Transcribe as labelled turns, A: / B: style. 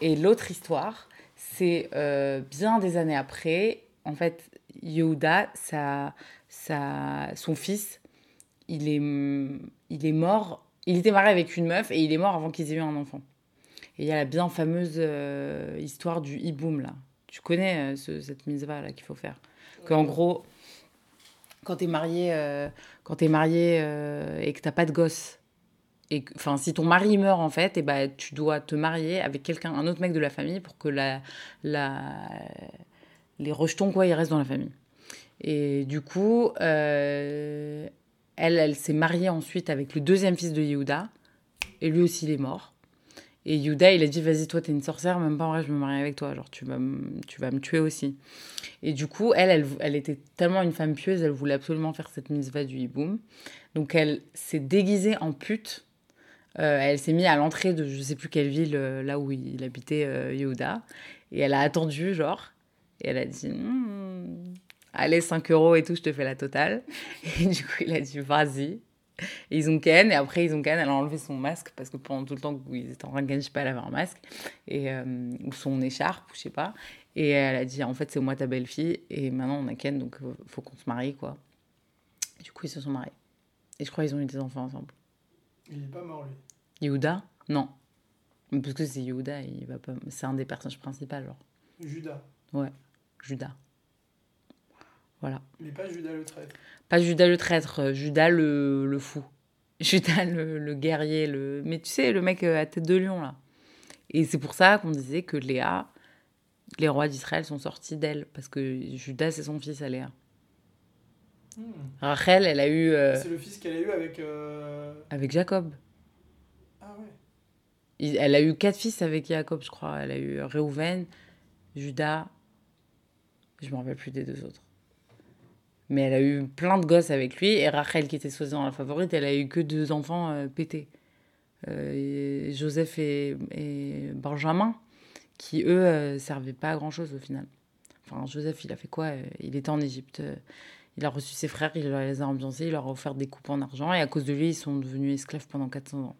A: Et l'autre histoire, c'est euh, bien des années après. En fait, Yehuda, sa, sa, son fils, il est, il est mort. Il était marié avec une meuf et il est mort avant qu'ils aient eu un enfant. Et il y a la bien fameuse euh, histoire du hiboum, là. Tu connais euh, ce- cette mitzvah, là, qu'il faut faire? Qu'en gros, quand t'es marié, euh, quand t'es marié et que t'as pas de gosse, et enfin, si ton mari meurt, en fait, et ben tu dois te marier avec quelqu'un, un autre mec de la famille pour que la, la, les rejetons, quoi, ils restent dans la famille. Et du coup, euh, elle, elle s'est mariée ensuite avec le deuxième fils de Yehuda. Et lui aussi, il est mort. Et Yehuda, il a dit, vas-y, toi, t'es une sorcière, même pas en vrai, je me marie avec toi. Genre, tu vas, me- tu vas me tuer aussi. Et du coup, elle, elle, elle était tellement une femme pieuse, elle voulait absolument faire cette mitzvah du hiboum. Donc, elle s'est déguisée en pute. Euh, elle s'est mise à l'entrée de je sais plus quelle ville, euh, là où il habitait euh, Yehuda. Et elle a attendu, genre. Et elle a dit, Hmm, allez, 5 euros et tout, je te fais la totale. Et du coup, il a dit, vas-y. Et ils ont ken, et après, ils ont ken, elle a enlevé son masque, parce que pendant tout le temps où ils étaient en train de ken, je sais pas, elle avait un masque, et, euh, ou son écharpe, ou je sais pas. Et elle a dit, en fait, c'est moi ta belle-fille, et maintenant on a ken, donc faut qu'on se marie, quoi. Du coup, ils se sont mariés. Et je crois qu'ils ont eu des enfants ensemble.
B: Il est pas mort, lui.
A: Yehuda? Non. Parce que c'est Yehuda, il va pas... c'est un des personnages principaux, genre.
B: Judas.
A: Ouais, Judas. Voilà.
B: Il est pas Judas le traître.
A: Pas Judas le traître, euh, Judas le, le fou. Judas le, le guerrier, le... mais tu sais, le mec euh, à tête de lion, là. Et c'est pour ça qu'on disait que Léa, les rois d'Israël sont sortis d'elle, parce que Judas, c'est son fils à Léa.
B: Hmm.
A: Rachel, elle a eu euh,
B: C'est le fils qu'elle a eu avec. euh,
A: avec Jacob. Elle a eu quatre fils avec Jacob, je crois. Elle a eu Réhouven, Judas. Je me rappelle plus des deux autres. Mais elle a eu plein de gosses avec lui. Et Rachel, qui était soi-disant la favorite, elle a eu que deux enfants euh, pétés. Euh, Joseph et, Benjamin, qui eux euh, servaient pas à grand-chose au final. Enfin, Joseph, il a fait quoi? Euh, Il était en Égypte. euh, Il a reçu ses frères, il les a ambiancés, il leur a offert des coupes en argent. Et à cause de lui, ils sont devenus esclaves pendant 400 ans.